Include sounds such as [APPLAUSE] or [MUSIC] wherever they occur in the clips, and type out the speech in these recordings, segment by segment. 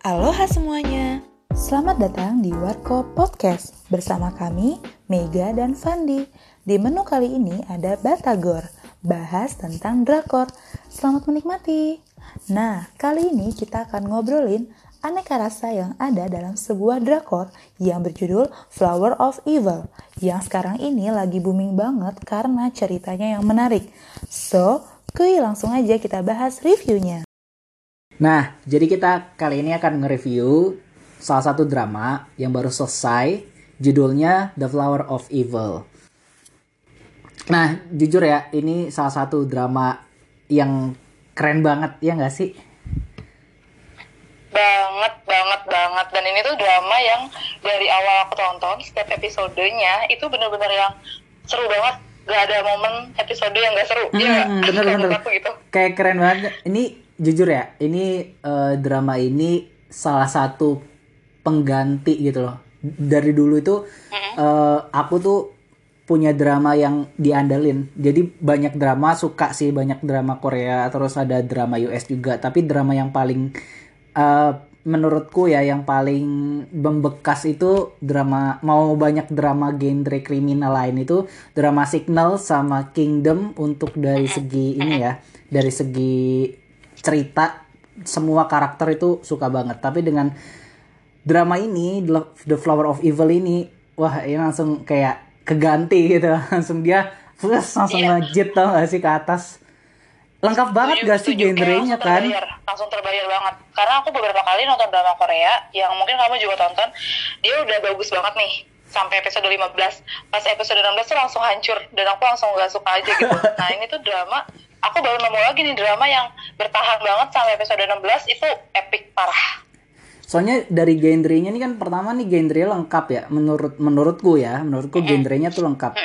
Aloha semuanya. Selamat datang di Warko Podcast bersama kami Mega dan Fandi. Di menu kali ini ada Batagor, bahas tentang drakor. Selamat menikmati. Nah, kali ini kita akan ngobrolin aneka rasa yang ada dalam sebuah drakor yang berjudul Flower of Evil yang sekarang ini lagi booming banget karena ceritanya yang menarik. So, kuy langsung aja kita bahas reviewnya. Nah, jadi kita kali ini akan nge-review salah satu drama yang baru selesai, judulnya The Flower of Evil. Nah, jujur ya, ini salah satu drama yang keren banget, ya nggak sih? banget banget banget dan ini tuh drama yang dari awal aku tonton setiap episodenya itu bener-bener yang seru banget gak ada momen episode yang gak seru Hmm, ya bener bener. aku gitu Kayak keren banget. Ini jujur ya, ini eh, drama ini salah satu pengganti gitu loh. Dari dulu itu eh, aku tuh punya drama yang diandalin. Jadi banyak drama suka sih banyak drama Korea, terus ada drama US juga. Tapi drama yang paling eh, menurutku ya yang paling membekas itu drama mau banyak drama genre kriminal lain itu drama Signal sama Kingdom untuk dari segi ini ya dari segi cerita semua karakter itu suka banget. Tapi dengan drama ini The- Flower of Evil ini wah ini langsung kayak keganti gitu. [LAUGHS] Langsung dia terus langsung Iya. ngejit tau gak sih ke atas. Lengkap banget gak sih genrenya langsung kan. terbayar, langsung terbayar banget. Karena aku beberapa kali nonton drama Korea yang mungkin kamu juga tonton dia udah bagus banget nih sampai episode 15 pas episode 16 tuh langsung hancur dan aku langsung gak suka aja gitu. [LAUGHS] Nah ini tuh drama aku baru nemu lagi nih drama yang bertahan banget sampai episode 16 itu epic parah. Soalnya dari genrenya ini kan pertama nih genre lengkap ya menurut menurutku ya menurutku genrenya tuh lengkap.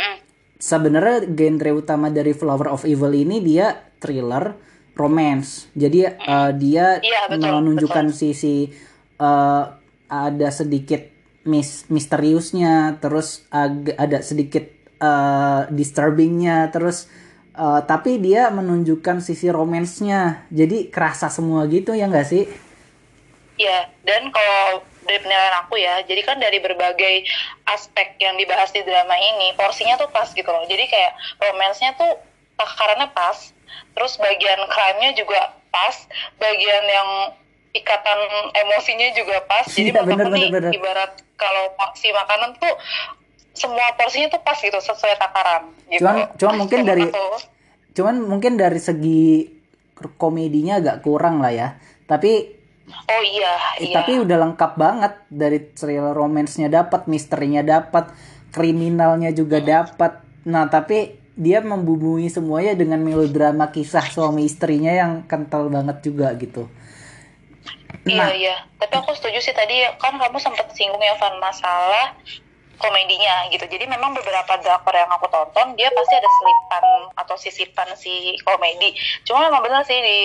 Sebenarnya genre utama dari Flower of Evil ini dia thriller, romance. Jadi eh, dia Iya, betul, menunjukkan sisi eh, ada sedikit mis misteriusnya, terus ag- ada sedikit eh, disturbingnya, terus eh, tapi dia menunjukkan sisi romansnya. Jadi kerasa semua gitu ya nggak sih? Iya, dan kalau dari penilaian aku ya, jadi kan dari berbagai aspek yang dibahas di drama ini, porsinya tuh pas gitu loh. Jadi kayak romance-nya tuh takarannya pas, terus bagian crime-nya juga pas, bagian yang ikatan emosinya juga pas. Jadi Iya, menurut bener, aku nih, bener, bener. ibarat kalau porsi makanan tuh semua porsinya tuh pas gitu, sesuai takaran gitu. Cuman- cuman mungkin dari- aku. Cuman mungkin dari segi komedinya agak kurang lah ya. Tapi Oh iya, eh, iya. tapi udah lengkap banget dari thriller romance-nya dapat, misterinya dapat, kriminalnya juga dapat. Nah, tapi dia membumbui semuanya dengan melodrama kisah suami istrinya yang kental banget juga gitu. Iya Nah, iya, tapi aku setuju sih tadi kan kamu sempat singgung ya Van masalah komedinya gitu. Jadi memang beberapa drakor yang aku tonton dia pasti ada selipan atau sisipan si komedi. Cuma memang benar sih di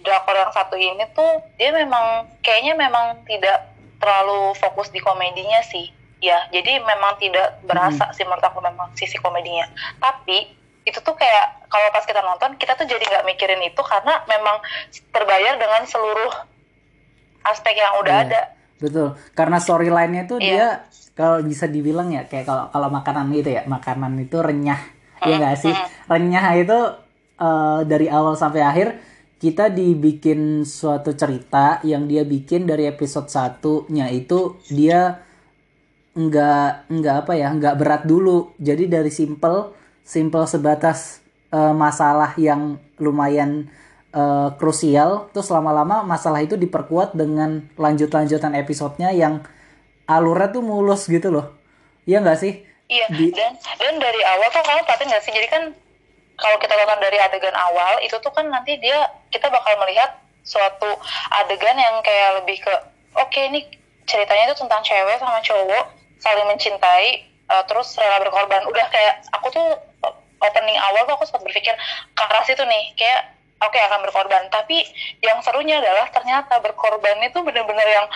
drakor yang satu ini tuh dia memang kayaknya memang tidak terlalu fokus di komedinya sih. Ya, jadi memang tidak berasa sih menurut aku memang sisi komedinya. Tapi itu tuh kayak kalau pas kita nonton kita tuh jadi nggak mikirin itu karena memang terbayar dengan seluruh aspek yang udah Iya. ada. betul. Karena storyline-nya tuh Iya. dia kalau bisa dibilang ya kayak kalau kalau makanan gitu ya, makanan itu renyah. Ya nggak sih? Renyah itu eh, dari awal sampai akhir kita dibikin suatu cerita yang dia bikin dari episode satunya itu dia nggak nggak apa ya nggak berat dulu jadi dari simple simple sebatas eh, masalah yang lumayan eh, krusial terus lama-lama masalah itu diperkuat dengan lanjut-lanjutan episodenya yang alurnya tuh mulus gitu loh Iya nggak sih Iya, Di- dan dan dari awal tuh kamu perhatiin nggak sih? Jadi kan kalau kita tonton dari adegan awal itu tuh kan nanti dia kita bakal melihat suatu adegan yang kayak lebih ke oke ini ceritanya itu tentang cewek sama cowok saling mencintai eh, terus rela berkorban. Udah kayak aku tuh opening awal tuh aku sempat berpikir ke arah situ nih kayak oke akan berkorban. Tapi yang serunya adalah ternyata berkorbannya tuh bener-bener yang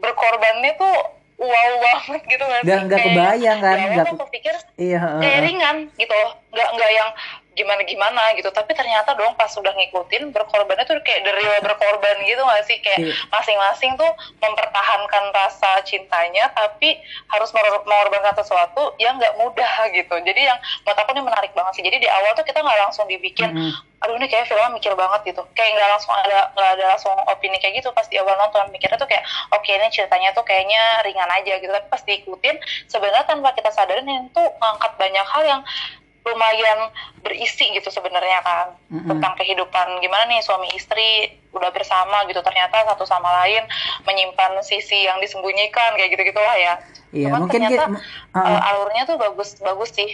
berkorbannya tuh wow banget gitu nggak sih? nggak Kayak kebayang kan, tuh ke- aku pikir iya kayak ringan gitu loh nggak nggak yang gimana gimana gitu. Tapi ternyata dong pas sudah ngikutin berkorbannya tuh kayak the real berkorban gitu gak sih? Kayak Iya. masing-masing tuh mempertahankan rasa cintanya tapi harus mengor- mengorbankan sesuatu yang nggak mudah gitu. Jadi yang menurut aku ini menarik banget sih. Jadi di awal tuh kita nggak langsung dibikin Mm-mm. aduh ini kayak filmnya mikir banget gitu. Kayak nggak langsung ada nggak ada langsung opini kayak gitu. Pas di awal nonton mikirnya tuh kayak oke ini ceritanya tuh kayaknya ringan aja gitu. Tapi pas diikutin sebenarnya tanpa kita sadarin ini tuh ngangkat banyak hal yang lumayan berisi gitu sebenarnya kan Mm-mm. tentang kehidupan gimana nih suami istri udah bersama gitu ternyata satu sama lain menyimpan sisi yang disembunyikan kayak gitu gitulah ya Iya, Cuman mungkin ternyata kita- uh-uh. uh, alurnya tuh bagus bagus sih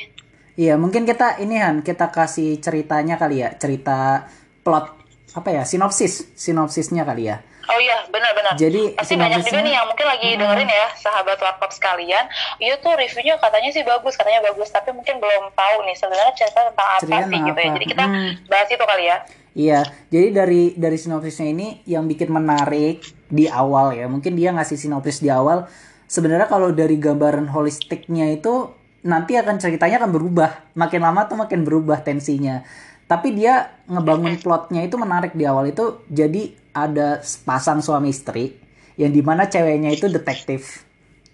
Iya, mungkin kita ini Han, kita kasih ceritanya kali ya, cerita plot apa ya, sinopsis, sinopsisnya kali ya. Oh iya, benar-benar. Jadi, pasti banyak juga nih yang mungkin lagi dengerin ya, sahabat warkop sekalian. Iya tuh reviewnya katanya sih bagus, katanya bagus, tapi mungkin belum tahu nih sebenarnya cerita tentang apa Cerita sih tentang gitu ya. apa? Jadi kita Hmm. bahas itu kali ya. Iya, jadi dari dari sinopsisnya ini yang bikin menarik di awal ya, mungkin dia ngasih sinopsis di awal. Sebenarnya kalau dari gambaran holistiknya itu nanti akan ceritanya akan berubah, makin lama tuh makin berubah tensinya. Tapi dia ngebangun plotnya itu menarik di awal itu, jadi ada pasang suami istri yang di mana ceweknya itu detektif,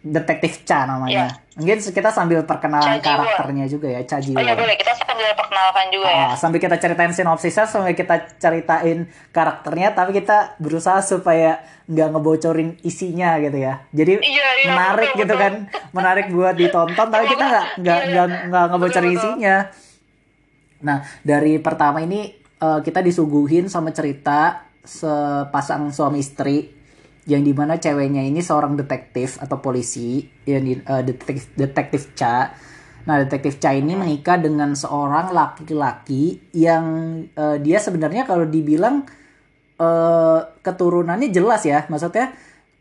detektif Cha namanya. Mungkin kita sambil perkenalan Ji-won. karakternya juga ya, Cha Oh iya Ji-won. boleh, kita sambil perkenalkan juga ya. Ah, sambil kita ceritain sinopsisnya, sambil kita ceritain karakternya, tapi kita berusaha supaya nggak ngebocorin isinya gitu ya. Jadi Iya, iya, menarik betul, gitu betul. kan, menarik buat ditonton, tapi kita nggak nggak Iya, iya. nggak nggak ngebocorin Betul, betul. isinya. Nah dari pertama ini eh, kita disuguhin sama cerita sepasang suami istri yang di mana ceweknya ini seorang detektif atau polisi yang di, eh, detektif detektif Cha. Nah detektif Cha ini menikah dengan seorang laki-laki yang eh, dia sebenarnya kalau dibilang eh, keturunannya jelas ya, maksudnya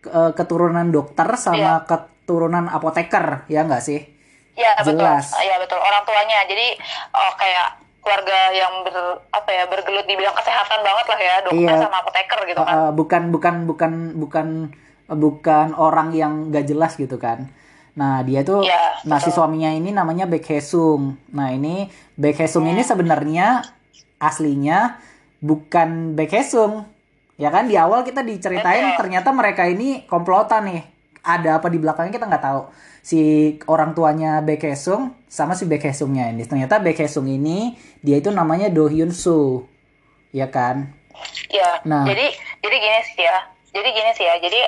eh, keturunan dokter sama keturunan apoteker ya nggak sih? Iya betul, iya betul. Orang tuanya, jadi oh, kayak keluarga yang ber, apa ya bergelut di bidang kesehatan banget lah ya, dokter Iya. sama apoteker gitu kan. Uh, bukan bukan bukan bukan bukan orang yang gak jelas gitu kan. Nah dia tuh, Iya, nah si betul. suaminya ini namanya Baek Hesung. Nah ini Baek Hesung Iya. ini sebenarnya aslinya bukan Baek Hesung. Ya kan di awal kita diceritain Betul. ternyata mereka ini komplotan nih. Ada apa di belakangnya kita nggak tahu. Si orang tuanya Baek Hesung sama si Baek Hesungnya ini. Ternyata Baek Hesung ini dia itu namanya Do Hyun Soo. Ya kan? Iya. Nah. Jadi jadi gini sih ya. Jadi gini sih ya. Jadi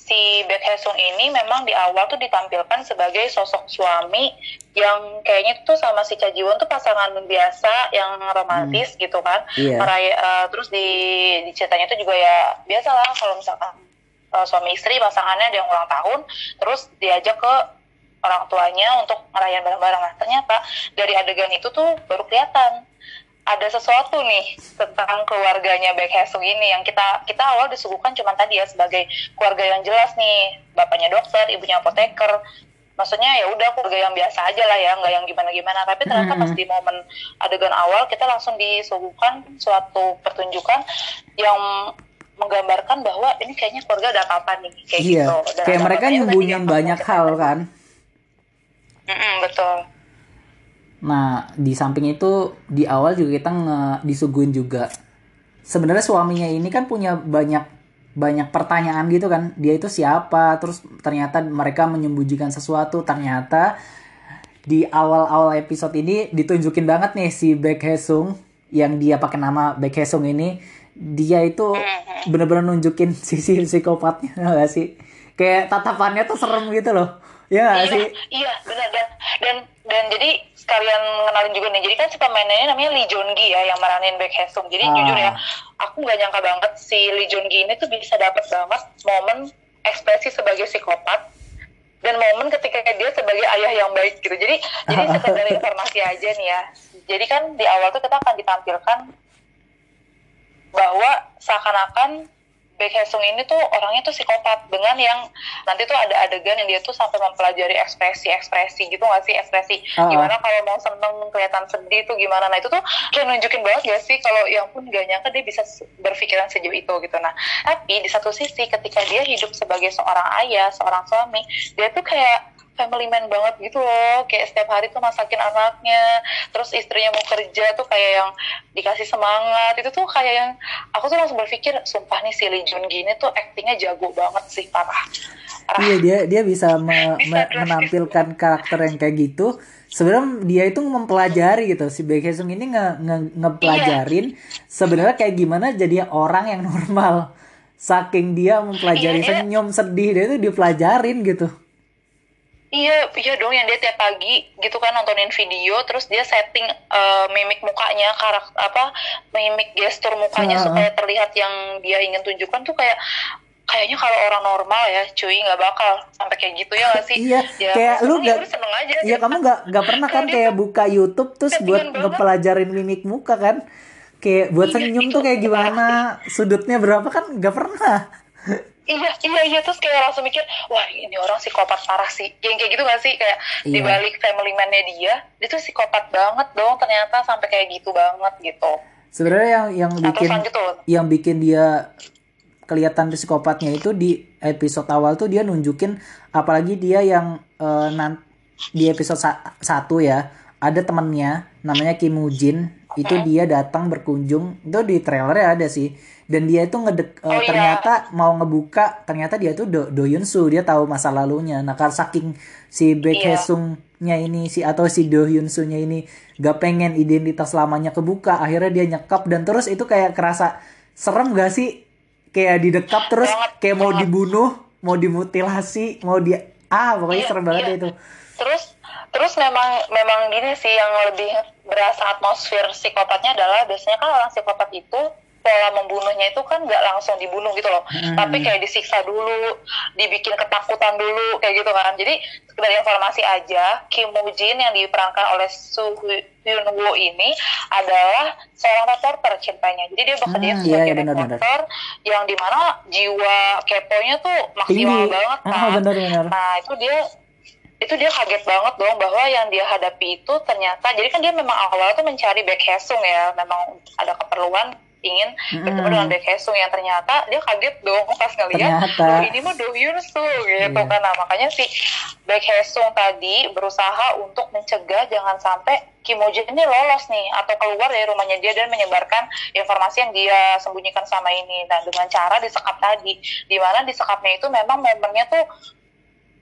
si Baek Hesung ini memang di awal tuh ditampilkan sebagai sosok suami yang kayaknya tuh sama si Cha Ji-won tuh pasangan biasa yang romantis gitu kan. Iya. Meraya- eh, terus di, di ceritanya tuh juga ya biasalah kalau misalkan eh, suami istri pasangannya ada yang ulang tahun terus diajak ke orang tuanya untuk ngerayain bareng-bareng. Nah, ternyata dari adegan itu tuh baru kelihatan ada sesuatu nih tentang keluarganya Baek Hesung ini yang kita kita awal disuguhkan cuma tadi ya sebagai keluarga yang jelas nih. Bapaknya dokter ibunya apoteker. Maksudnya ya udah keluarga yang biasa aja lah ya nggak yang gimana gimana tapi ternyata pas di momen adegan awal kita langsung disuguhkan suatu pertunjukan yang menggambarkan bahwa ini kayaknya keluarga ada apa-apa nih kayak Iya, gitu Dan kayak mereka nyembunyiin banyak hal kan. Mm-mm, betul Nah, di samping itu di awal juga kita nge disuguhin juga. Sebenarnya suaminya ini kan punya banyak banyak pertanyaan gitu kan. Dia itu siapa? Terus ternyata mereka menyembunyikan sesuatu. Ternyata di awal-awal episode ini ditunjukin banget nih si Baek Hesung yang dia pakai nama Baek Hesung ini dia itu [LAUGHS] bener-bener nunjukin [LAUGHS] sisi psikopatnya gak sih? Kayak tatapannya tuh serem gitu loh. Ya gak iya, sih? iya benar dan dan dan jadi sekalian ngenalin juga nih jadi kan si pemainnya namanya Lee Joon Gi ya yang meranin Baek Hesung jadi Ah. jujur ya aku nggak nyangka banget si Lee Joon Gi ini tuh bisa dapat banget momen ekspresi sebagai psikopat dan momen ketika dia sebagai ayah yang baik gitu jadi jadi sekedar [LAUGHS] informasi aja nih ya jadi kan di awal tuh kita akan ditampilkan bahwa seakan-akan Baek Hesung ini tuh orangnya tuh psikopat dengan yang nanti tuh ada adegan yang dia tuh sampai mempelajari ekspresi-ekspresi gitu nggak sih? Ekspresi Ah. gimana kalau mau seneng kelihatan sedih tuh gimana? Nah itu tuh kayak nunjukin banget gak sih kalau yang pun gak nyangka dia bisa berpikiran sejauh itu gitu. Nah tapi di satu sisi ketika dia hidup sebagai seorang ayah seorang suami dia tuh kayak family man banget gitu loh kayak setiap hari tuh masakin anaknya terus istrinya mau kerja tuh kayak yang dikasih semangat itu tuh kayak yang aku tuh langsung berpikir sumpah nih si Lee Jun gini tuh aktingnya jago banget sih parah parah Iya dia dia bisa, me- [LAUGHS] Bisa me- menampilkan karakter yang kayak gitu. Sebenarnya dia itu mempelajari gitu. Si Baek Sung ini nge, nge- ngepelajarin sebenarnya kayak gimana jadi orang yang [LAUGHS] normal. Saking dia mempelajari Iya, senyum sedih dia itu dipelajarin gitu. Iya, iya dong yang dia tiap pagi gitu kan nontonin video terus dia setting eh, mimik mukanya karakter apa mimik gestur mukanya Heeh. supaya terlihat yang dia ingin tunjukkan tuh kayak kayaknya kalau orang normal ya cuy nggak bakal sampai kayak gitu ya nggak sih Iya, ya, kayak lu ya udah seneng aja Iya kamu nggak nggak pernah [LAUGHS] kan kayak buka YouTube terus buat banget. ngepelajarin mimik muka kan? Kayak buat Iya, senyum itu tuh kayak gimana, sudutnya berapa kan nggak pernah. Iya, iya, iya. Terus kayak langsung mikir, wah ini orang psikopat parah sih. Yang kayak gitu gak sih? Kayak Iya. dibalik family man-nya dia, dia tuh psikopat banget dong ternyata sampai kayak gitu banget gitu. Sebenarnya yang yang bikin yang bikin dia kelihatan psikopatnya itu di episode awal tuh dia nunjukin apalagi dia yang eh, nan- di episode sa- satu ya ada temennya namanya Kim Woo Jin itu dia datang berkunjung itu di trailernya ada sih dan dia itu ngedek eh, Oh, iya. ternyata mau ngebuka ternyata dia tuh Do, Do Hyun Soo dia tahu masa lalunya nah karena saking si Baek Iya. Hae Sung-nya ini si atau si Do Hyun Soo-nya ini gak pengen identitas lamanya kebuka akhirnya dia nyekap dan terus itu kayak kerasa serem gak sih kayak didekap terus Banget, kayak mau banget. dibunuh mau dimutilasi mau di ah pokoknya Iya, serem banget iya. itu Terus terus memang memang gini sih yang lebih berasa atmosfer psikopatnya adalah biasanya kan orang psikopat itu pola membunuhnya itu kan nggak langsung dibunuh gitu loh, Hmm. tapi kayak disiksa dulu, dibikin ketakutan dulu kayak gitu kan. Jadi sekedar informasi aja, Kim Woo Jin yang diperankan oleh Soo Hyun Woo ini adalah seorang reporter ceritanya. Jadi dia bekerja Hmm, iya, sebagai iya, benar-benar. reporter yang di mana jiwa keponya tuh maksimal tinggi banget ah kan. benar-benar Nah itu dia itu dia kaget banget dong bahwa yang dia hadapi itu ternyata jadi kan dia memang awalnya tuh mencari Baek Haesung ya memang ada keperluan ingin bertemu Mm-mm. dengan Baek Haesung yang ternyata dia kaget dong pas ngeliat. "Loh, ini mah Do Hyun Soo gitu Iya. kan nah makanya si Baek Haesung tadi berusaha untuk mencegah jangan sampai Kim Jin ini lolos nih atau keluar dari rumahnya dia dan menyebarkan informasi yang dia sembunyikan sama ini nah dengan cara disekap tadi di mana disekapnya itu memang momennya tuh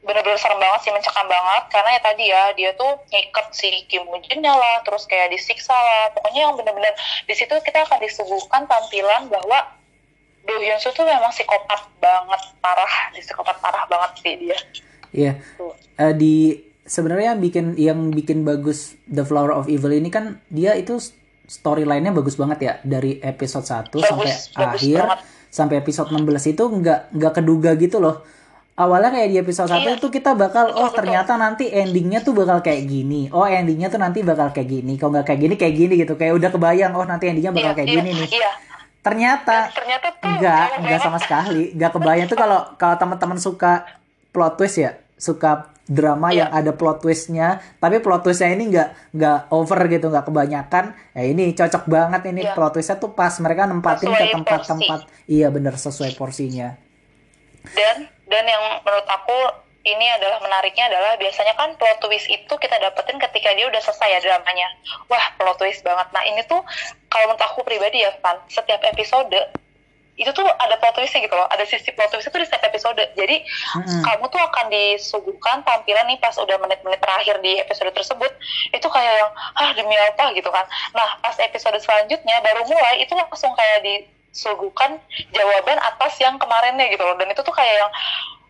bener-bener serem banget sih mencekam banget karena ya tadi ya dia tuh ngikat si Kim Woo Jin-nya lah terus kayak disiksa lah pokoknya yang bener-bener di situ kita akan disuguhkan tampilan bahwa Do Hyun Soo tuh memang psikopat banget parah di psikopat parah banget sih dia Iya. Tuh. Eh, di sebenarnya yang bikin yang bikin bagus The Flower of Evil ini kan dia itu storyline-nya bagus banget ya dari episode 1 Bagus, sampai bagus akhir banget. sampai episode 16 itu nggak nggak keduga gitu loh. Awalnya kayak di episode 1 Iya. itu kita bakal oh ternyata nanti endingnya tuh bakal kayak gini. Oh endingnya tuh nanti bakal kayak gini. Kalau nggak kayak gini kayak gini gitu. Kayak udah kebayang oh nanti endingnya bakal Iya, kayak iya, gini nih. iya Ternyata tuh enggak banget. sama sekali. Enggak kebayang tuh kalau kalau teman-teman suka plot twist ya, suka drama yang ada plot twistnya, tapi plot twistnya ini enggak enggak over gitu, enggak kebanyakan. Ya ini cocok banget ini plot twistnya tuh pas mereka nempatin ke tempat-tempat. Iya bener sesuai porsinya. dan dan yang menurut aku ini adalah menariknya adalah biasanya kan plot twist itu kita dapetin ketika dia udah selesai ya dramanya. Wah, plot twist banget. Nah, ini tuh kalau menurut aku pribadi ya, Van, setiap episode itu tuh ada plot twistnya gitu loh. Ada sisi plot twist itu di setiap episode. Jadi Mm-mm. kamu tuh akan disuguhkan tampilan nih pas udah menit-menit terakhir di episode tersebut itu kayak yang ah demi apa gitu kan. Nah, pas episode selanjutnya baru mulai itu langsung kayak disuguhkan jawaban atas yang kemarinnya gitu loh. Dan itu tuh kayak yang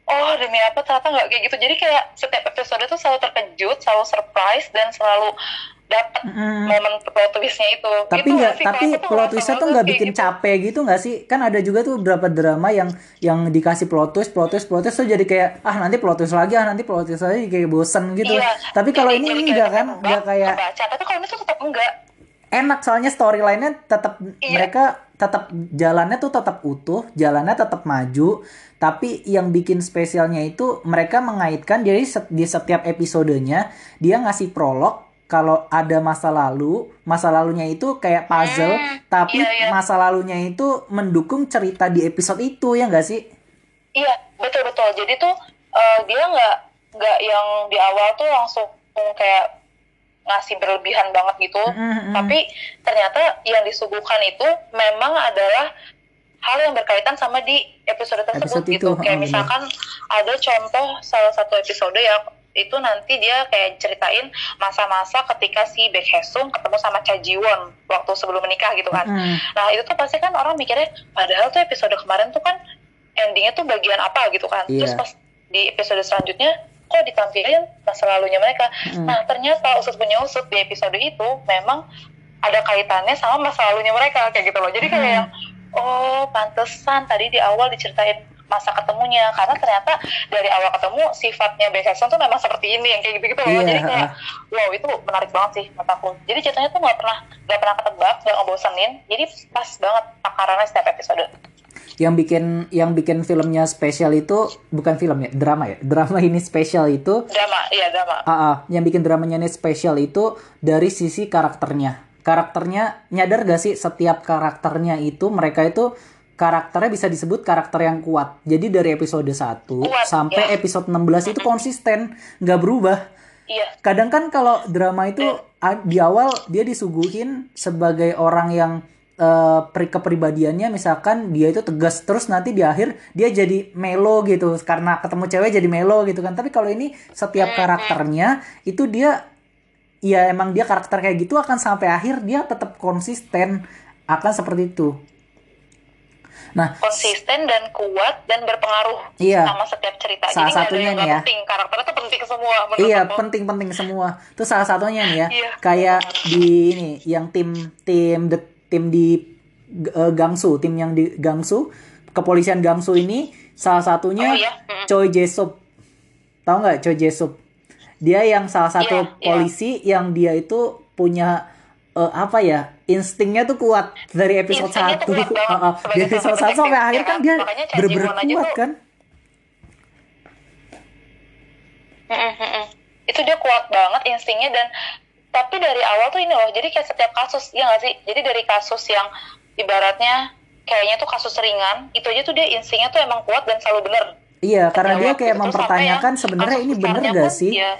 oh demi apa ternyata nggak kayak gitu. Jadi kayak setiap episode tuh selalu terkejut, selalu surprise dan selalu dapat Mm-mm. momen plot twistnya itu. Tapi Gitu nggak, tapi plot twistnya tuh nggak bikin gitu. capek gitu nggak sih? Kan ada juga tuh beberapa drama yang yang dikasih plot twist, plot twist, plot twist tuh jadi kayak ah nanti plot twist lagi, ah nanti plot twist lagi kayak bosen gitu. Iya, Tapi kalau ini enggak kan, enggak kayak kebaca. Tapi kalau ini tuh tetap enggak. Enak soalnya storyline-nya tetap Iya. mereka tetap jalannya tuh tetap utuh, jalannya tetap maju, tapi yang bikin spesialnya itu mereka mengaitkan jadi di setiap episodenya dia ngasih prolog kalau ada masa lalu, masa lalunya itu kayak puzzle, Hmm, tapi iya, iya. masa lalunya itu mendukung cerita di episode itu ya enggak sih? Iya, betul betul. Jadi tuh eh, dia nggak nggak yang di awal tuh langsung kayak ngasih berlebihan banget gitu Mm-mm. tapi ternyata yang disuguhkan itu memang adalah hal yang berkaitan sama di episode tersebut Episode itu, gitu kayak oh, benar. misalkan ada contoh salah satu episode ya itu nanti dia kayak ceritain masa-masa ketika si Baek Haesung ketemu sama Cha Ji Won waktu sebelum menikah gitu kan Mm. Nah itu tuh pasti kan orang mikirnya padahal tuh episode kemarin tuh kan endingnya tuh bagian apa gitu kan. Terus Iya. pas di episode selanjutnya kok ditampilin masa lalunya mereka. Mm. Nah ternyata usut punya usut di episode itu memang ada kaitannya sama masa lalunya mereka kayak gitu loh. Jadi kayak yang oh pantesan tadi di awal diceritain masa ketemunya karena ternyata dari awal ketemu sifatnya Bekeson tuh memang seperti ini yang kayak gitu-gitu loh. Iya, Jadi kayak wow itu menarik banget sih mataku. Jadi ceritanya tuh nggak pernah nggak pernah ketebak, nggak ngebosenin. Jadi pas banget takarannya setiap episode. Yang bikin yang bikin filmnya spesial itu bukan film ya drama ya. Drama ini spesial itu Drama, iya drama. ah, ah, yang bikin dramanya ini spesial itu dari sisi karakternya. Karakternya nyadar gak sih setiap karakternya itu mereka itu karakternya bisa disebut karakter yang kuat. Jadi dari episode 1 Kuat, sampai ya. episode 16 itu konsisten nggak berubah. Iya, kadang kan kalau drama itu a- di awal dia disuguhin sebagai orang yang peri- kepribadiannya misalkan dia itu tegas terus nanti di akhir dia jadi melo gitu karena ketemu cewek jadi melo gitu kan tapi kalau ini setiap karakternya itu dia ya emang dia karakter kayak gitu akan sampai akhir dia tetap konsisten akan seperti itu nah konsisten dan kuat dan berpengaruh Iya. sama setiap cerita. Salah Jadi satunya nih ya. penting. Karakternya tuh penting semua. Iya, penting-penting semua. Itu salah satunya nih ya. Iya. Kayak di ini yang tim tim the tim di eh, Gangsu, tim yang di Gangsu, kepolisian Gangsu ini salah satunya Oh, iya. Choi Jae-sup. Tahu nggak Choi Jae-sup? Dia yang salah satu Iya, iya. polisi yang dia itu punya eh, apa ya? Instingnya tuh kuat dari episode Instingnya 1. tuh kuat banget [LAUGHS] sebagai Di episode 1 seorang sampai akhir kan dia aja kuat tuh- kan? Itu dia kuat banget instingnya dan tapi dari awal tuh ini loh. Jadi kayak setiap kasus, ya nggak sih? Jadi dari kasus yang ibaratnya kayaknya tuh kasus ringan, itu aja tuh dia instingnya tuh emang kuat dan selalu bener. Iya, karena dia kayak mempertanyakan sebenarnya ini bener gak pun, sih? ya,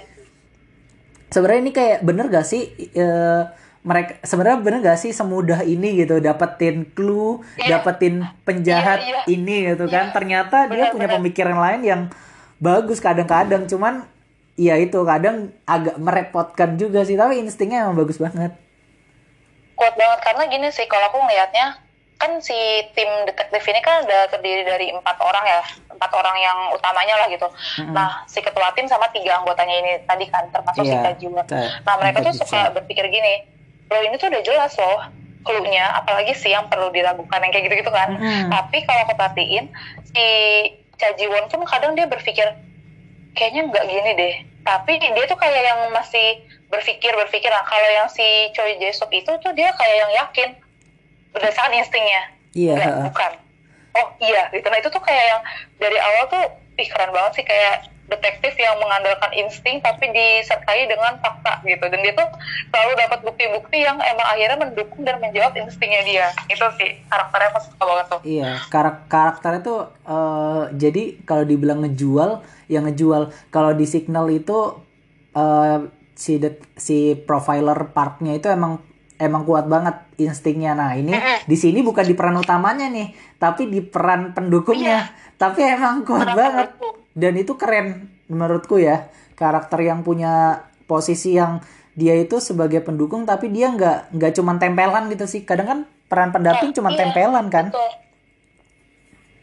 sebenarnya ini kayak bener gak sih eh, mereka sebenarnya bener gak sih semudah ini gitu dapetin clue Iya. dapetin penjahat Iya, iya. ini gitu kan Iya. ternyata dia Benar, punya benar. pemikiran lain yang bagus kadang-kadang cuman ya itu kadang agak merepotkan juga sih tapi instingnya emang bagus banget. Kuat banget karena gini sih kalau aku ngelihatnya kan si tim detektif ini kan ada terdiri dari empat orang ya empat orang yang utamanya lah gitu. Nah si ketua tim sama tiga anggotanya ini tadi kan termasuk si Iya, Tajiwon Ta- nah mereka tuh suka berpikir gini loh ini tuh udah jelas loh clue-nya apalagi sih yang perlu diragukan yang kayak gitu-gitu kan. Mm-mm. tapi kalau aku perhatiin si Tajiwon pun kadang dia berpikir kayaknya nggak gini deh tapi dia tuh kayak yang masih berpikir berpikir nah kalau yang si Choi Jae-suk itu tuh dia kayak yang yakin. Berdasarkan instingnya. Iya, heeh. bukan oh iya. Gitu nah itu tuh kayak yang dari awal tuh ih keren banget sih. Kayak detektif yang mengandalkan insting tapi disertai dengan fakta gitu dan dia tuh selalu dapat bukti-bukti yang emang akhirnya mendukung dan menjawab instingnya dia itu sih karakternya aku suka banget tuh Iya, karak karakternya tuh eh, jadi kalau dibilang ngejual, yang ngejual. Kalau di Signal itu eh, si det- si profiler Parknya itu emang emang kuat banget instingnya. Nah ini di sini bukan di peran utamanya nih, tapi di peran pendukungnya. Tapi emang kuat Peran banget. pendukung. Dan itu keren menurutku ya karakter yang punya posisi yang dia itu sebagai pendukung tapi dia nggak nggak cuman tempelan gitu sih kadang kan peran pendamping cuma iya, tempelan kan Betul.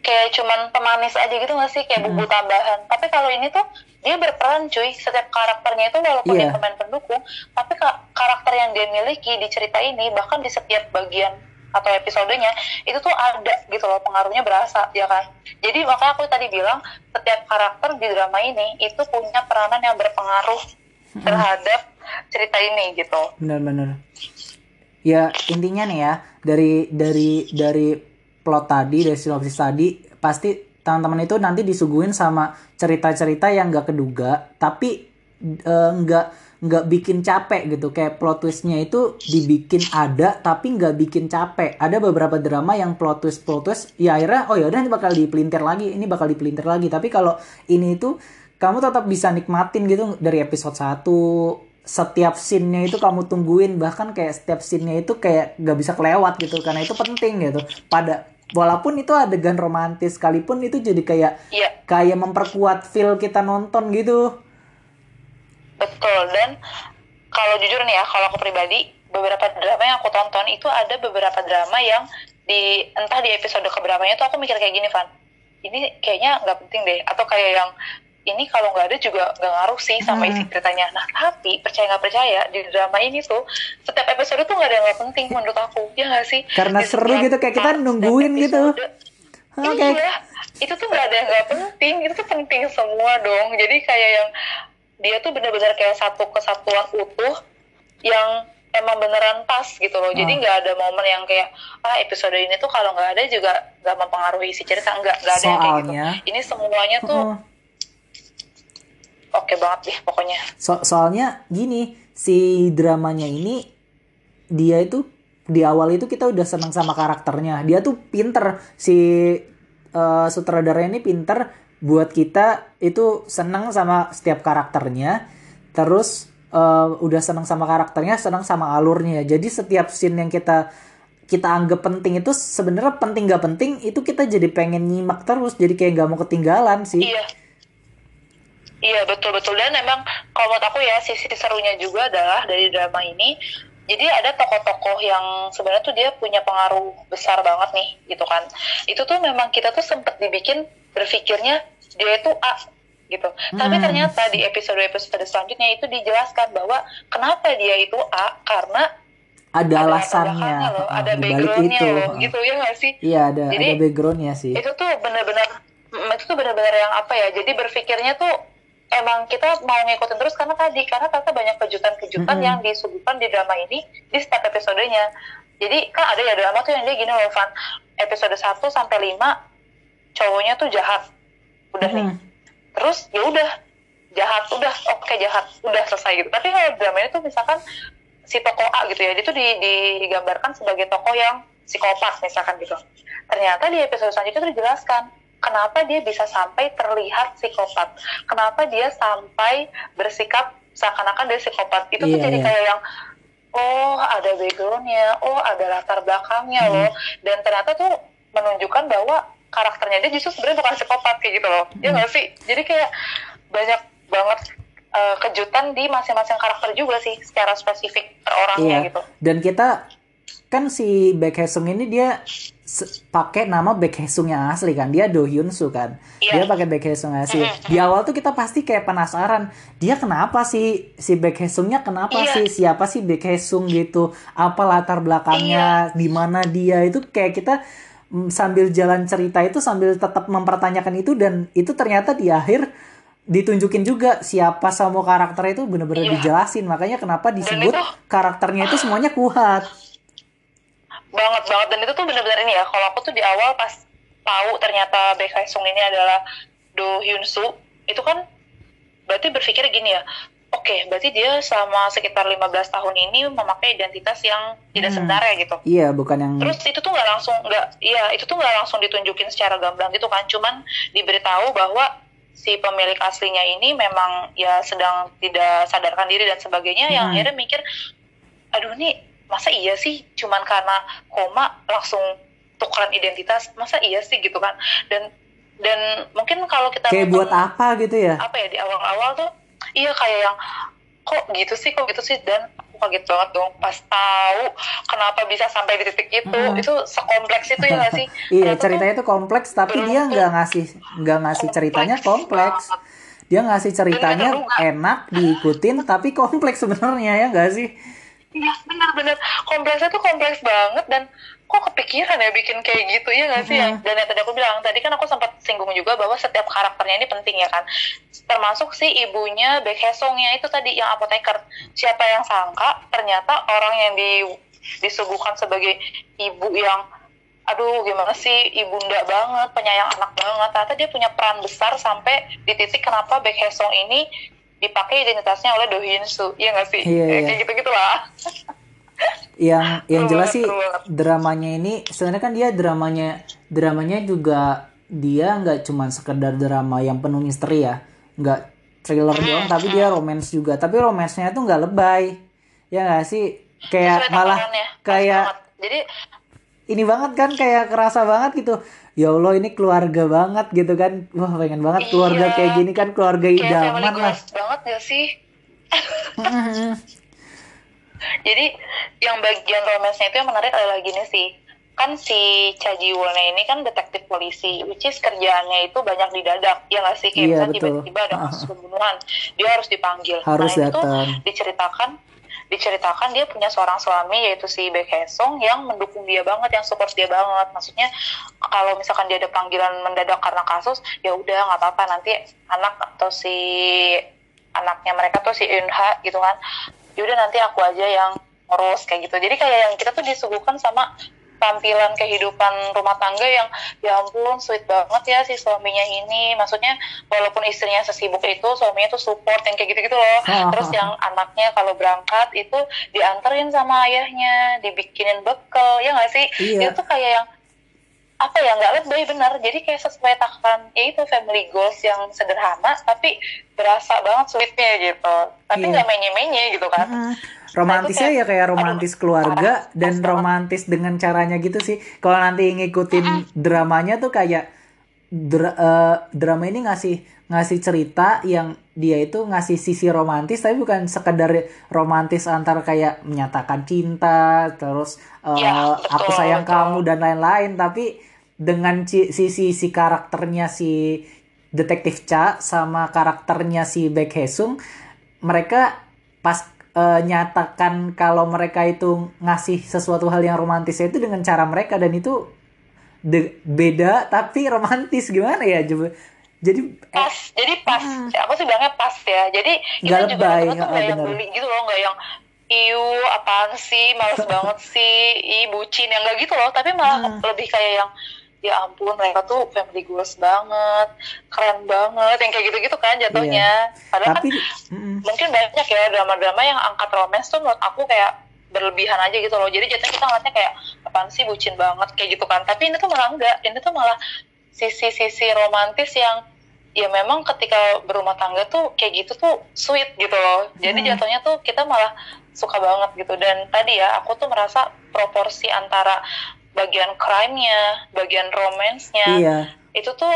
Kayak cuman pemanis aja gitu gak sih? Kayak bumbu tambahan. Tapi kalau ini tuh dia berperan cuy. Setiap karakternya itu walaupun Iya. dia pemain pendukung, tapi ka- karakter yang dia miliki di cerita ini bahkan di setiap bagian atau episodenya itu tuh ada gitu loh pengaruhnya berasa ya kan? Jadi makanya aku tadi bilang setiap karakter di drama ini itu punya peranan yang berpengaruh terhadap cerita ini gitu. Bener-bener ya intinya nih ya dari dari dari plot tadi dari sinopsis tadi pasti teman-teman itu nanti disuguhin sama cerita-cerita yang nggak keduga tapi eh, nggak nggak bikin capek gitu. Kayak plot twistnya itu dibikin ada tapi nggak bikin capek. Ada beberapa drama yang plot twist plot twist ya akhirnya oh ya udah ini bakal dipelintir lagi ini bakal dipelintir lagi. Tapi kalau ini itu kamu tetap bisa nikmatin gitu dari episode 1 setiap scene-nya itu kamu tungguin bahkan kayak setiap scene-nya itu kayak gak bisa kelewat gitu karena itu penting gitu. Pada walaupun itu adegan romantis sekalipun itu jadi kayak Iya, kayak memperkuat feel kita nonton gitu betul. Dan kalau jujur nih ya, kalau aku pribadi, beberapa drama yang aku tonton itu ada beberapa drama yang di entah di episode keberapanya tuh aku mikir kayak gini, Van. Ini kayaknya nggak penting deh. Atau kayak yang ini kalau nggak ada juga nggak ngaruh sih sama isi ceritanya. Nah, tapi percaya nggak percaya di drama ini tuh setiap episode tuh nggak ada yang nggak penting menurut aku. Ya nggak sih? Karena Di seru gitu, kayak kita nungguin gitu. Oke. Iya, itu tuh nggak ada yang nggak penting, itu tuh penting semua dong. Jadi kayak yang dia tuh benar-benar kayak satu kesatuan utuh yang emang beneran pas gitu loh. Jadi Ah. nggak ada momen yang kayak ah episode ini tuh kalau nggak ada juga nggak mempengaruhi isi cerita, nggak nggak ada yang kayak gitu. Soalnya- Ini semuanya tuh Heeh. oke banget deh pokoknya. So- soalnya gini, si dramanya ini dia itu di awal itu kita udah seneng sama karakternya. Dia tuh pinter si eh, sutradara ini pinter buat kita itu seneng sama setiap karakternya. Terus eh, udah seneng sama karakternya, seneng sama alurnya. Jadi setiap scene yang kita kita anggap penting itu sebenarnya penting gak penting itu kita jadi pengen nyimak terus jadi kayak gak mau ketinggalan sih Iya. Iya betul betul dan memang kalau menurut aku ya sisi serunya juga adalah dari drama ini. Jadi ada tokoh-tokoh yang sebenarnya tuh dia punya pengaruh besar banget nih gitu kan. Itu tuh memang kita tuh sempet dibikin berpikirnya dia itu A gitu. Tapi Hmm. ternyata di episode-episode selanjutnya itu dijelaskan bahwa kenapa dia itu A karena ada ada alasannya loh, uh, ada di balik backgroundnya itu loh, gitu ya nggak sih? Iya ada Jadi, ada backgroundnya sih. itu tuh benar-benar mm, itu tuh benar-benar yang apa ya jadi berpikirnya tuh emang kita mau ngikutin terus karena tadi karena ternyata banyak kejutan-kejutan Mm-mm. yang disuguhkan di drama ini di setiap episodenya. Jadi kan ada ya drama tuh yang dia gini loh Van episode 1 sampai 5 cowoknya tuh jahat. Udah nih. Mm-mm. terus ya udah. Jahat udah. Oke jahat. Udah selesai gitu. Tapi kalau drama ini tuh misalkan si tokoh A gitu ya dia tuh di- digambarkan sebagai tokoh yang psikopat misalkan gitu. Ternyata di episode selanjutnya tuh dijelaskan kenapa dia bisa sampai terlihat psikopat kenapa dia sampai bersikap seakan-akan dia psikopat itu tuh Iya, jadi iya. kayak yang oh ada backgroundnya oh ada latar belakangnya Hmm. loh dan ternyata tuh menunjukkan bahwa karakternya dia justru sebenarnya bukan psikopat kayak gitu loh ya Hmm. nggak sih jadi kayak banyak banget uh, kejutan di masing-masing karakter juga sih secara spesifik per orangnya Iya. gitu Dan kita kan si Baek Haesung ini dia pakai nama Baek Haesung yang asli kan. Dia Do Hyun Soo kan. Iya. Dia pakai Baek Haesung asli. Di awal tuh kita pasti kayak penasaran, dia kenapa sih si Baek Haesungnya kenapa Iya. sih? Siapa sih Baek Haesung gitu? Apa latar belakangnya? Iya. Di mana dia? Itu kayak kita mm, sambil jalan cerita itu sambil tetap mempertanyakan itu dan itu ternyata di akhir ditunjukin juga siapa semua karakter itu bener-bener Iya. dijelasin makanya kenapa disebut itu- karakternya itu semuanya kuat banget banget dan itu tuh bener-bener ini ya kalau aku tuh di awal pas tahu ternyata Baek Hae Sung ini adalah Do Hyun Soo itu kan berarti berpikir gini ya oke berarti dia selama sekitar 15 tahun ini memakai identitas yang tidak Hmm. sebenarnya gitu iya bukan yang Terus itu tuh nggak langsung nggak, iya itu tuh nggak langsung ditunjukin secara gamblang gitu kan, cuman diberitahu bahwa si pemilik aslinya ini memang ya sedang tidak sadarkan diri dan sebagainya, yang Hmm. akhirnya mikir, aduh nih masa iya sih, cuman karena koma langsung tukeran identitas, masa iya sih gitu kan, dan dan mungkin kalau kita kayak buat apa gitu ya? Apa ya di awal-awal tuh iya kayak yang kok gitu sih kok gitu sih? Dan aku kaget banget dong pas tahu kenapa bisa sampai di titik itu Hmm. itu sekompleks itu ya nggak sih? [LAUGHS] Iya ceritanya tuh itu kompleks tapi dia nggak ngasih nggak ngasih ceritanya kompleks. Banget. dia ngasih ceritanya enak diikutin tapi kompleks sebenarnya ya nggak sih? Iya benar-benar kompleksnya tuh kompleks banget dan kok kepikiran ya bikin kayak gitu ya nggak sih? Hmm. dan yang tadi aku bilang tadi kan aku sempat singgung juga bahwa setiap karakternya ini penting ya kan? Termasuk si ibunya Baek Hesongnya itu tadi yang apoteker. Siapa yang sangka ternyata orang yang di disuguhkan sebagai ibu yang aduh gimana sih? Ibunda banget penyayang anak banget. Ternyata dia punya peran besar sampai di titik kenapa Baek Hesong ini dipakai identitasnya oleh Do Hyun Soo. Iya nggak sih? Iya, Eh, iya. kayak gitu gitulah [LAUGHS] yang yang jelas sih dramanya ini sebenarnya kan dia dramanya dramanya juga dia nggak cuma sekedar drama yang penuh misteri ya. Nggak thriller doang tapi dia romance juga. Tapi romansnya tuh nggak lebay. Ya nggak sih? Kayak malah pas kayak jadi ini banget kan kayak kerasa banget gitu. Ya Allah ini keluarga banget gitu kan. Wah pengen banget keluarga Iya. kayak gini kan keluarga idaman lah. banget gak sih jadi yang bagian romansnya itu yang menarik adalah gini sih. Kan si Cha Ji Wonnya ini kan detektif polisi which is kerjaannya itu banyak didadak. Ya nggak sih kayak Iya, tiba-tiba ada kasus [LAUGHS] pembunuhan dia harus dipanggil. Harus nah itu diceritakan diceritakan dia punya seorang suami yaitu si Baek Hae Sung yang mendukung dia banget yang support dia banget. Maksudnya kalau misalkan dia ada panggilan mendadak karena kasus ya udah nggak apa-apa. Nanti anak atau si anaknya mereka tuh si Eun Ha gitu kan yaudah nanti aku aja yang ngurus kayak gitu. Jadi kayak yang kita tuh disuguhkan sama tampilan kehidupan rumah tangga yang ya ampun sweet banget ya si suaminya ini. Maksudnya walaupun istrinya sesibuk itu suaminya tuh support yang kayak gitu-gitu loh. Terus yang anaknya kalau berangkat itu dianterin sama ayahnya dibikinin bekal ya nggak sih? Iya. itu kayak yang apa ya nggak lebay benar. Jadi kayak sesuai takaran ya itu family goals yang sederhana tapi berasa banget sweetnya gitu. Tapi Iya. nggak menye-menye gitu kan. Mm. romantisnya Nah, ya itu kayak kayak, romantis aduh, keluarga parah, dan romantis dengan caranya gitu sih. Kalau nanti ngikutin dramanya tuh kayak dra- eh, drama ini ngasih ngasih cerita yang dia itu ngasih sisi romantis tapi bukan sekedar romantis antar kayak menyatakan cinta terus eh, Ya, betul, aku sayang betul. kamu dan lain-lain tapi dengan sisi si karakternya si detektif Cha sama karakternya si Baek Hae-sung mereka pas eh, nyatakan kalau mereka itu ngasih sesuatu hal yang romantis itu dengan cara mereka dan itu de- beda tapi romantis. Gimana ya? Coba jadi eh, pas jadi pas. aku sih bilangnya pas ya. Jadi kita juga lebay, nonton tuh nggak, nggak yang beli gitu loh. Nggak yang iu apaan sih? Males [LAUGHS] banget sih. I bucin. Yang nggak gitu loh. Tapi malah lebih kayak yang ya ampun mereka tuh family goals banget. Keren banget. Yang kayak gitu-gitu kan jatuhnya. Padahal tapi kan mm, mungkin banyak ya drama-drama yang angkat romance tuh menurut aku kayak berlebihan aja gitu loh. Jadi jatuhnya kita ngeliatnya kayak apaan sih bucin banget kayak gitu kan. Tapi ini tuh malah enggak. Ini tuh malah sisi-sisi romantis yang ya memang ketika berumah tangga tuh kayak gitu tuh sweet gitu loh. Jadi Hmm. jatuhnya tuh kita malah suka banget gitu. Dan tadi ya aku tuh merasa proporsi antara bagian crime-nya bagian romance-nya iya. itu tuh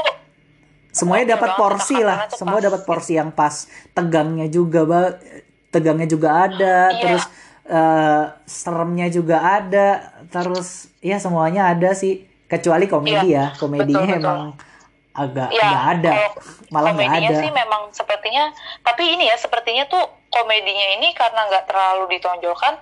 semuanya dapat porsi lah. Semua dapat porsi yang pas. Tegangnya juga tegangnya juga ada Iya. terus eh, seremnya juga ada terus ya semuanya ada sih. Kecuali komedi ya komedinya betul, betul. emang agak ya nggak ada. kalau malah nggak ada. sih memang sepertinya tapi ini ya sepertinya tuh komedinya ini karena nggak terlalu ditonjolkan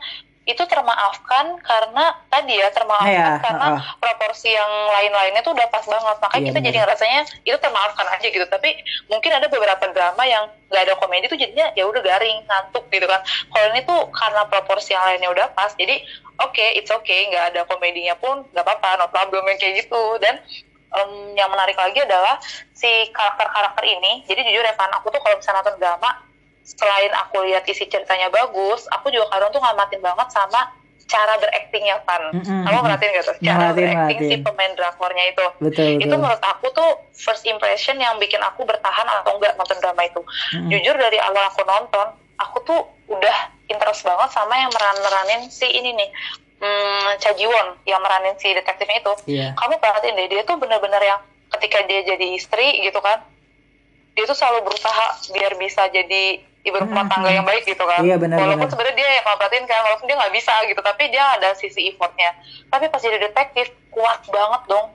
itu termaafkan karena tadi ya termaafkan Iya, karena heeh. proporsi yang lain-lainnya tuh udah pas banget makanya Iya, kita bener. jadi ngerasanya itu termaafkan aja gitu tapi mungkin ada beberapa drama yang nggak ada komedi tuh jadinya ya udah garing ngantuk gitu kan kalau ini tuh karena proporsi yang lainnya udah pas jadi oke it's okay nggak ada komedinya pun nggak apa-apa no problem yang kayak gitu dan em, yang menarik lagi adalah si karakter-karakter ini jadi jujur ya Pan aku tuh kalau misalnya nonton drama selain aku lihat isi ceritanya bagus aku juga kadang tuh ngamatin banget sama cara beraktingnya Pan Mm-mm, kamu mm-mm. merhatiin gak tuh cara berakting si pemain drakornya itu? Betul itu betul. menurut aku tuh first impression yang bikin aku bertahan atau enggak nonton drama itu. Mm-mm. jujur dari awal aku nonton aku tuh udah interest banget sama yang meran-meranin si ini nih hmm, Cha Ji Won yang meranin si detektifnya itu. Iya. Kamu perhatiin deh dia tuh bener-bener yang ketika dia jadi istri gitu kan dia tuh selalu berusaha biar bisa jadi ibu rumah tangga yang baik gitu kan. Iya, benar, walaupun benar. sebenarnya dia yang perhatiin kan walaupun dia nggak bisa gitu tapi dia ada sisi effortnya. Tapi pas jadi detektif kuat banget dong.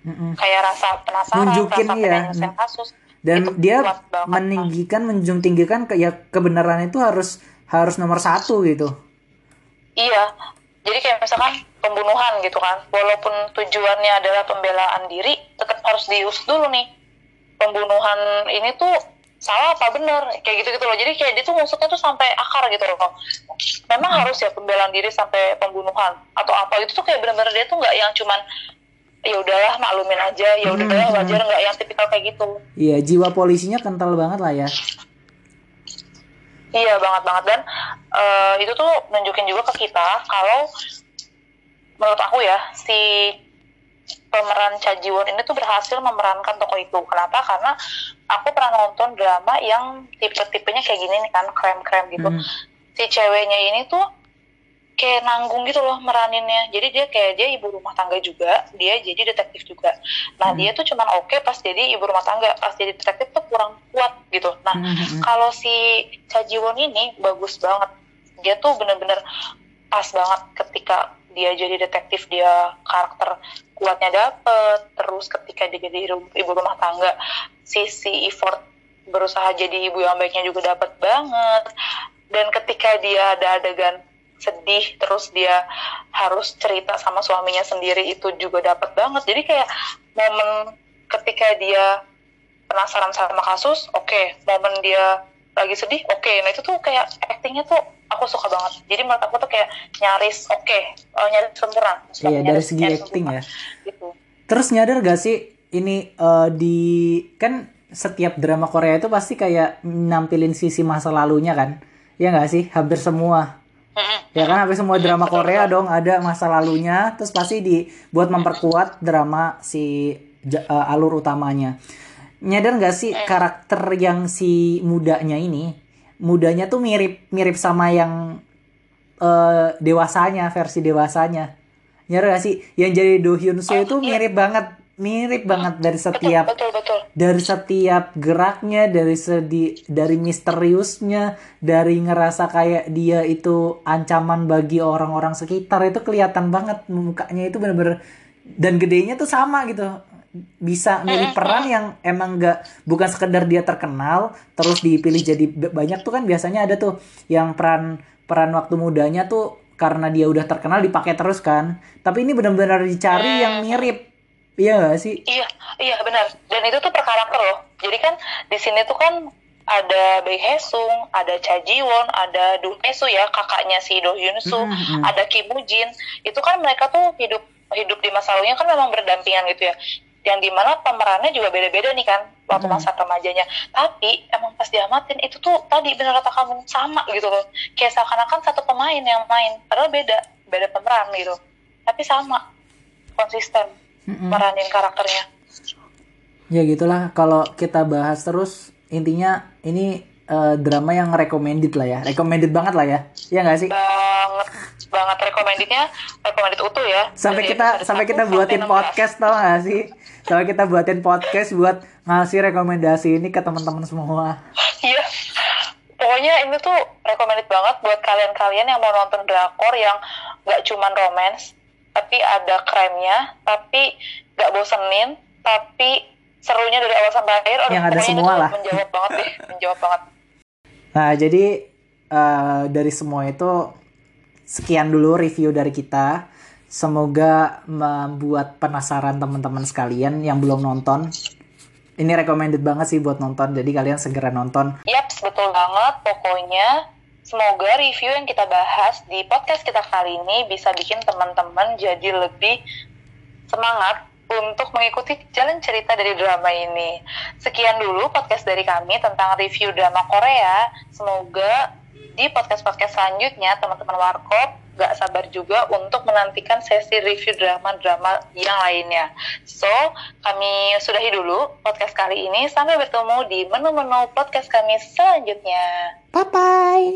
Mm-mm. kayak rasa penasaran Nunjukin, rasa iya. kasus. Dan Itu dia meninggikan menjunjung tinggikan ke ya kebenaran itu harus harus nomor satu gitu. Iya, jadi kayak misalkan pembunuhan gitu kan, walaupun tujuannya adalah pembelaan diri, tetap harus diusut dulu nih. Pembunuhan ini tuh salah apa bener, kayak gitu-gitu loh. Jadi kayak dia tuh ngusutnya tuh sampai akar gitu loh. Memang harus ya pembelaan diri sampai pembunuhan atau apa itu tuh kayak bener-bener dia tuh nggak yang cuman ya udahlah maklumin aja, ya udahlah Hmm, wajar nggak yang tipikal kayak gitu. iya jiwa polisinya kental banget lah ya Iya banget banget dan eh, itu tuh nunjukin juga ke kita kalau menurut aku ya si pemeran Cha Ji Won ini tuh berhasil memerankan tokoh itu. Kenapa? Karena aku pernah nonton drama yang tipe-tipenya kayak gini nih kan, krem-krem gitu. Hmm. Si ceweknya ini tuh kayak nanggung gitu loh meraninnya. Jadi dia kayak dia ibu rumah tangga juga, dia jadi detektif juga. Nah, Hmm. dia tuh cuman oke pas jadi ibu rumah tangga, pas jadi detektif tuh kurang kuat gitu. Nah, Hmm, hmm, hmm. kalau si Cha Ji Won ini bagus banget. Dia tuh bener-bener pas banget ketika dia jadi detektif dia karakter kuatnya dapet. Terus ketika dia jadi ibu rumah tangga sisi effort berusaha jadi ibu yang baiknya juga dapat banget. Dan ketika dia ada adegan sedih terus dia harus cerita sama suaminya sendiri itu juga dapat banget. Jadi kayak momen ketika dia penasaran sama kasus oke momen dia lagi sedih oke nah itu tuh kayak actingnya tuh aku suka banget jadi menurut aku tuh kayak nyaris oke eh, nyaris sempurna Iya dari nyaris- segi nyaris acting sempurna. ya. gitu Terus nyadar gak sih ini eh, di kan setiap drama Korea itu pasti kayak nampilin sisi masa lalunya kan? Ya nggak sih? Hampir semua. Ya kan hampir semua drama Korea dong ada masa lalunya terus pasti dibuat memperkuat drama si eh, alur utamanya. Nyadar nggak sih karakter yang si mudanya ini? Mudanya tuh mirip mirip sama yang eh, dewasanya versi dewasanya. Nyadar gak sih? Yang jadi Do Hyun Soo itu mirip banget mirip banget dari betul setiap betul betul. dari setiap geraknya dari sedi dari misteriusnya dari ngerasa kayak dia itu ancaman bagi orang-orang sekitar. Itu kelihatan banget mukanya itu bener-bener dan gedenya tuh sama gitu bisa milih peran yang emang gak bukan sekedar dia terkenal terus dipilih jadi banyak tuh kan biasanya ada tuh yang peran peran waktu mudanya tuh karena dia udah terkenal dipakai terus kan tapi ini benar-benar dicari yang mirip iya gak sih Iya, iya benar. Dan itu tuh per karakter loh. Jadi kan di sini tuh kan ada Bae Hesung, ada Cha Ji Won, ada Do Soo ya kakaknya si Do Hyun Soo, Hmm, hmm. ada Kim Woo Jin. Itu kan mereka tuh hidup hidup di masa lalunya kan memang berdampingan gitu ya. Yang di mana pemerannya juga beda-beda nih kan waktu Hmm. masa remajanya. Tapi emang pas diamatin itu tuh tadi bener kata kamu sama gitu loh. Kayak seakan-akan satu pemain yang main, padahal beda, beda pemeran gitu. Tapi sama, konsisten Mm-mm. meranin karakternya. Ya gitulah kalau kita bahas terus intinya ini eh, drama yang recommended lah ya, recommended banget lah ya, ya nggak sih? banget banget recommendednya recommended utuh ya Sampai kita sampai 1 kita buatin 16. podcast tau gak sih? Sampai kita buatin podcast buat ngasih rekomendasi ini ke teman-teman semua. iya pokoknya ini tuh recommended banget buat kalian-kalian yang mau nonton drakor yang nggak cuman romance tapi ada kremnya tapi nggak bosenin tapi serunya dari awal sampai akhir Aduh, Yang ada semua lah. menjawab banget deh [LAUGHS] menjawab banget Nah jadi eh, dari semua itu sekian dulu review dari kita. Semoga membuat penasaran teman-teman sekalian yang belum nonton. Ini recommended banget sih buat nonton. Jadi kalian segera nonton. Yaps, betul banget. Pokoknya semoga review yang kita bahas di podcast kita kali ini bisa bikin teman-teman jadi lebih semangat untuk mengikuti jalan cerita dari drama ini. Sekian dulu podcast dari kami tentang review drama Korea. Semoga di podcast-podcast selanjutnya teman-teman Warkop gak sabar juga untuk menantikan sesi review drama-drama yang lainnya. So, kami sudahi dulu podcast kali ini. Sampai bertemu di menu-menu podcast kami selanjutnya. Bye bye.